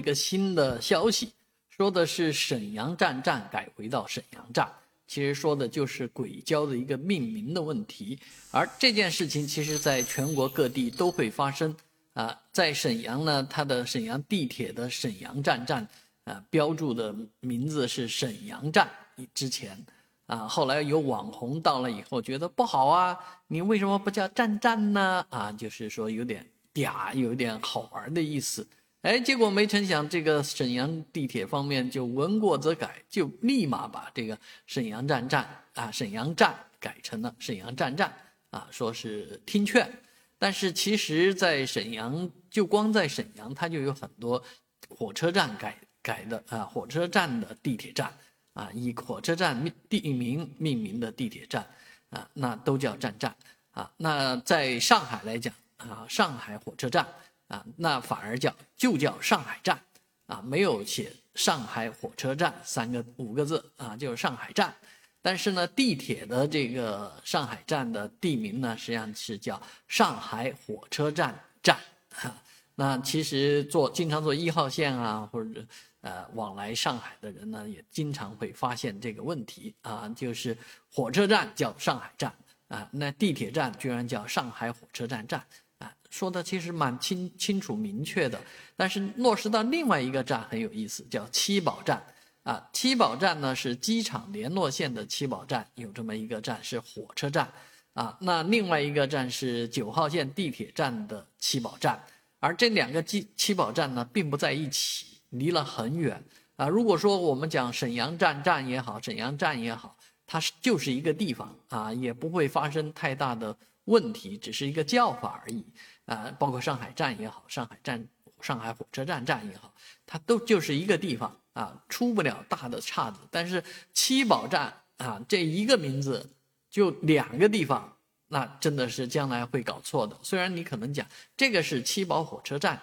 一个新的消息，说的是沈阳站站改回到沈阳站，其实说的就是轨交的一个命名的问题。而这件事情其实在全国各地都会发生啊，在沈阳呢，它的沈阳地铁的沈阳站站啊标注的名字是沈阳站，之前。啊，后来有网红到了以后觉得不好啊，你为什么不叫站站呢？啊，就是说有点嗲，有点好玩的意思。哎，结果没成想，这个沈阳地铁方面就闻过则改，就立马把这个沈阳站站啊，沈阳站改成了沈阳站站啊，说是听劝。但是其实，在沈阳，就光在沈阳，它就有很多火车站改改的啊，火车站的地铁站。啊，以火车站命地名命名的地铁站，啊，那都叫站站啊。那在上海来讲啊，上海火车站啊，那反而叫就叫上海站啊，没有写上海火车站三个五个字啊，就是上海站。但是呢，地铁的这个上海站的地名呢，实际上是叫上海火车站站。那其实坐经常坐一号线啊，或者。呃，往来上海的人呢，也经常会发现这个问题啊，就是火车站叫上海站啊，那地铁站居然叫上海火车站站，说的其实蛮清清楚明确的。但是落实到另外一个站很有意思，叫七宝站啊，七宝站呢是机场联络线的七宝站，有这么一个站是火车站啊，那另外一个站是九号线地铁站的七宝站，而这两个七七宝站呢，并不在一起。离了很远啊！如果说我们讲沈阳站站也好，沈阳站也好，它是就是一个地方啊，也不会发生太大的问题，只是一个叫法而已啊。包括上海站也好，上海站、上海火车站站也好，它都就是一个地方啊，出不了大的岔子。但是七宝站啊，这一个名字就两个地方，那真的是将来会搞错的。虽然你可能讲这个是七宝火车站，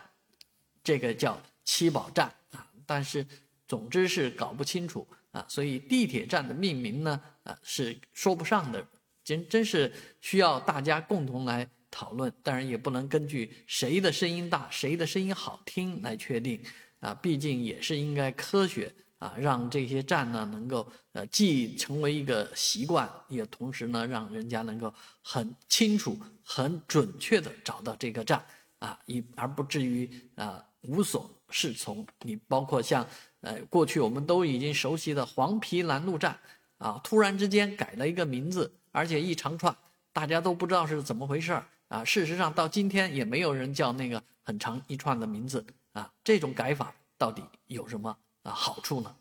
这个叫。七宝站啊，但是总之是搞不清楚啊，所以地铁站的命名呢，啊是说不上的，真真是需要大家共同来讨论。当然也不能根据谁的声音大，谁的声音好听来确定啊，毕竟也是应该科学啊，让这些站呢能够呃既成为一个习惯，也同时呢让人家能够很清楚、很准确的找到这个站啊，一而不至于啊无所。适从你包括像，呃，过去我们都已经熟悉的黄陂南路站，啊，突然之间改了一个名字，而且一长串，大家都不知道是怎么回事啊。事实上到今天也没有人叫那个很长一串的名字啊。这种改法到底有什么啊好处呢？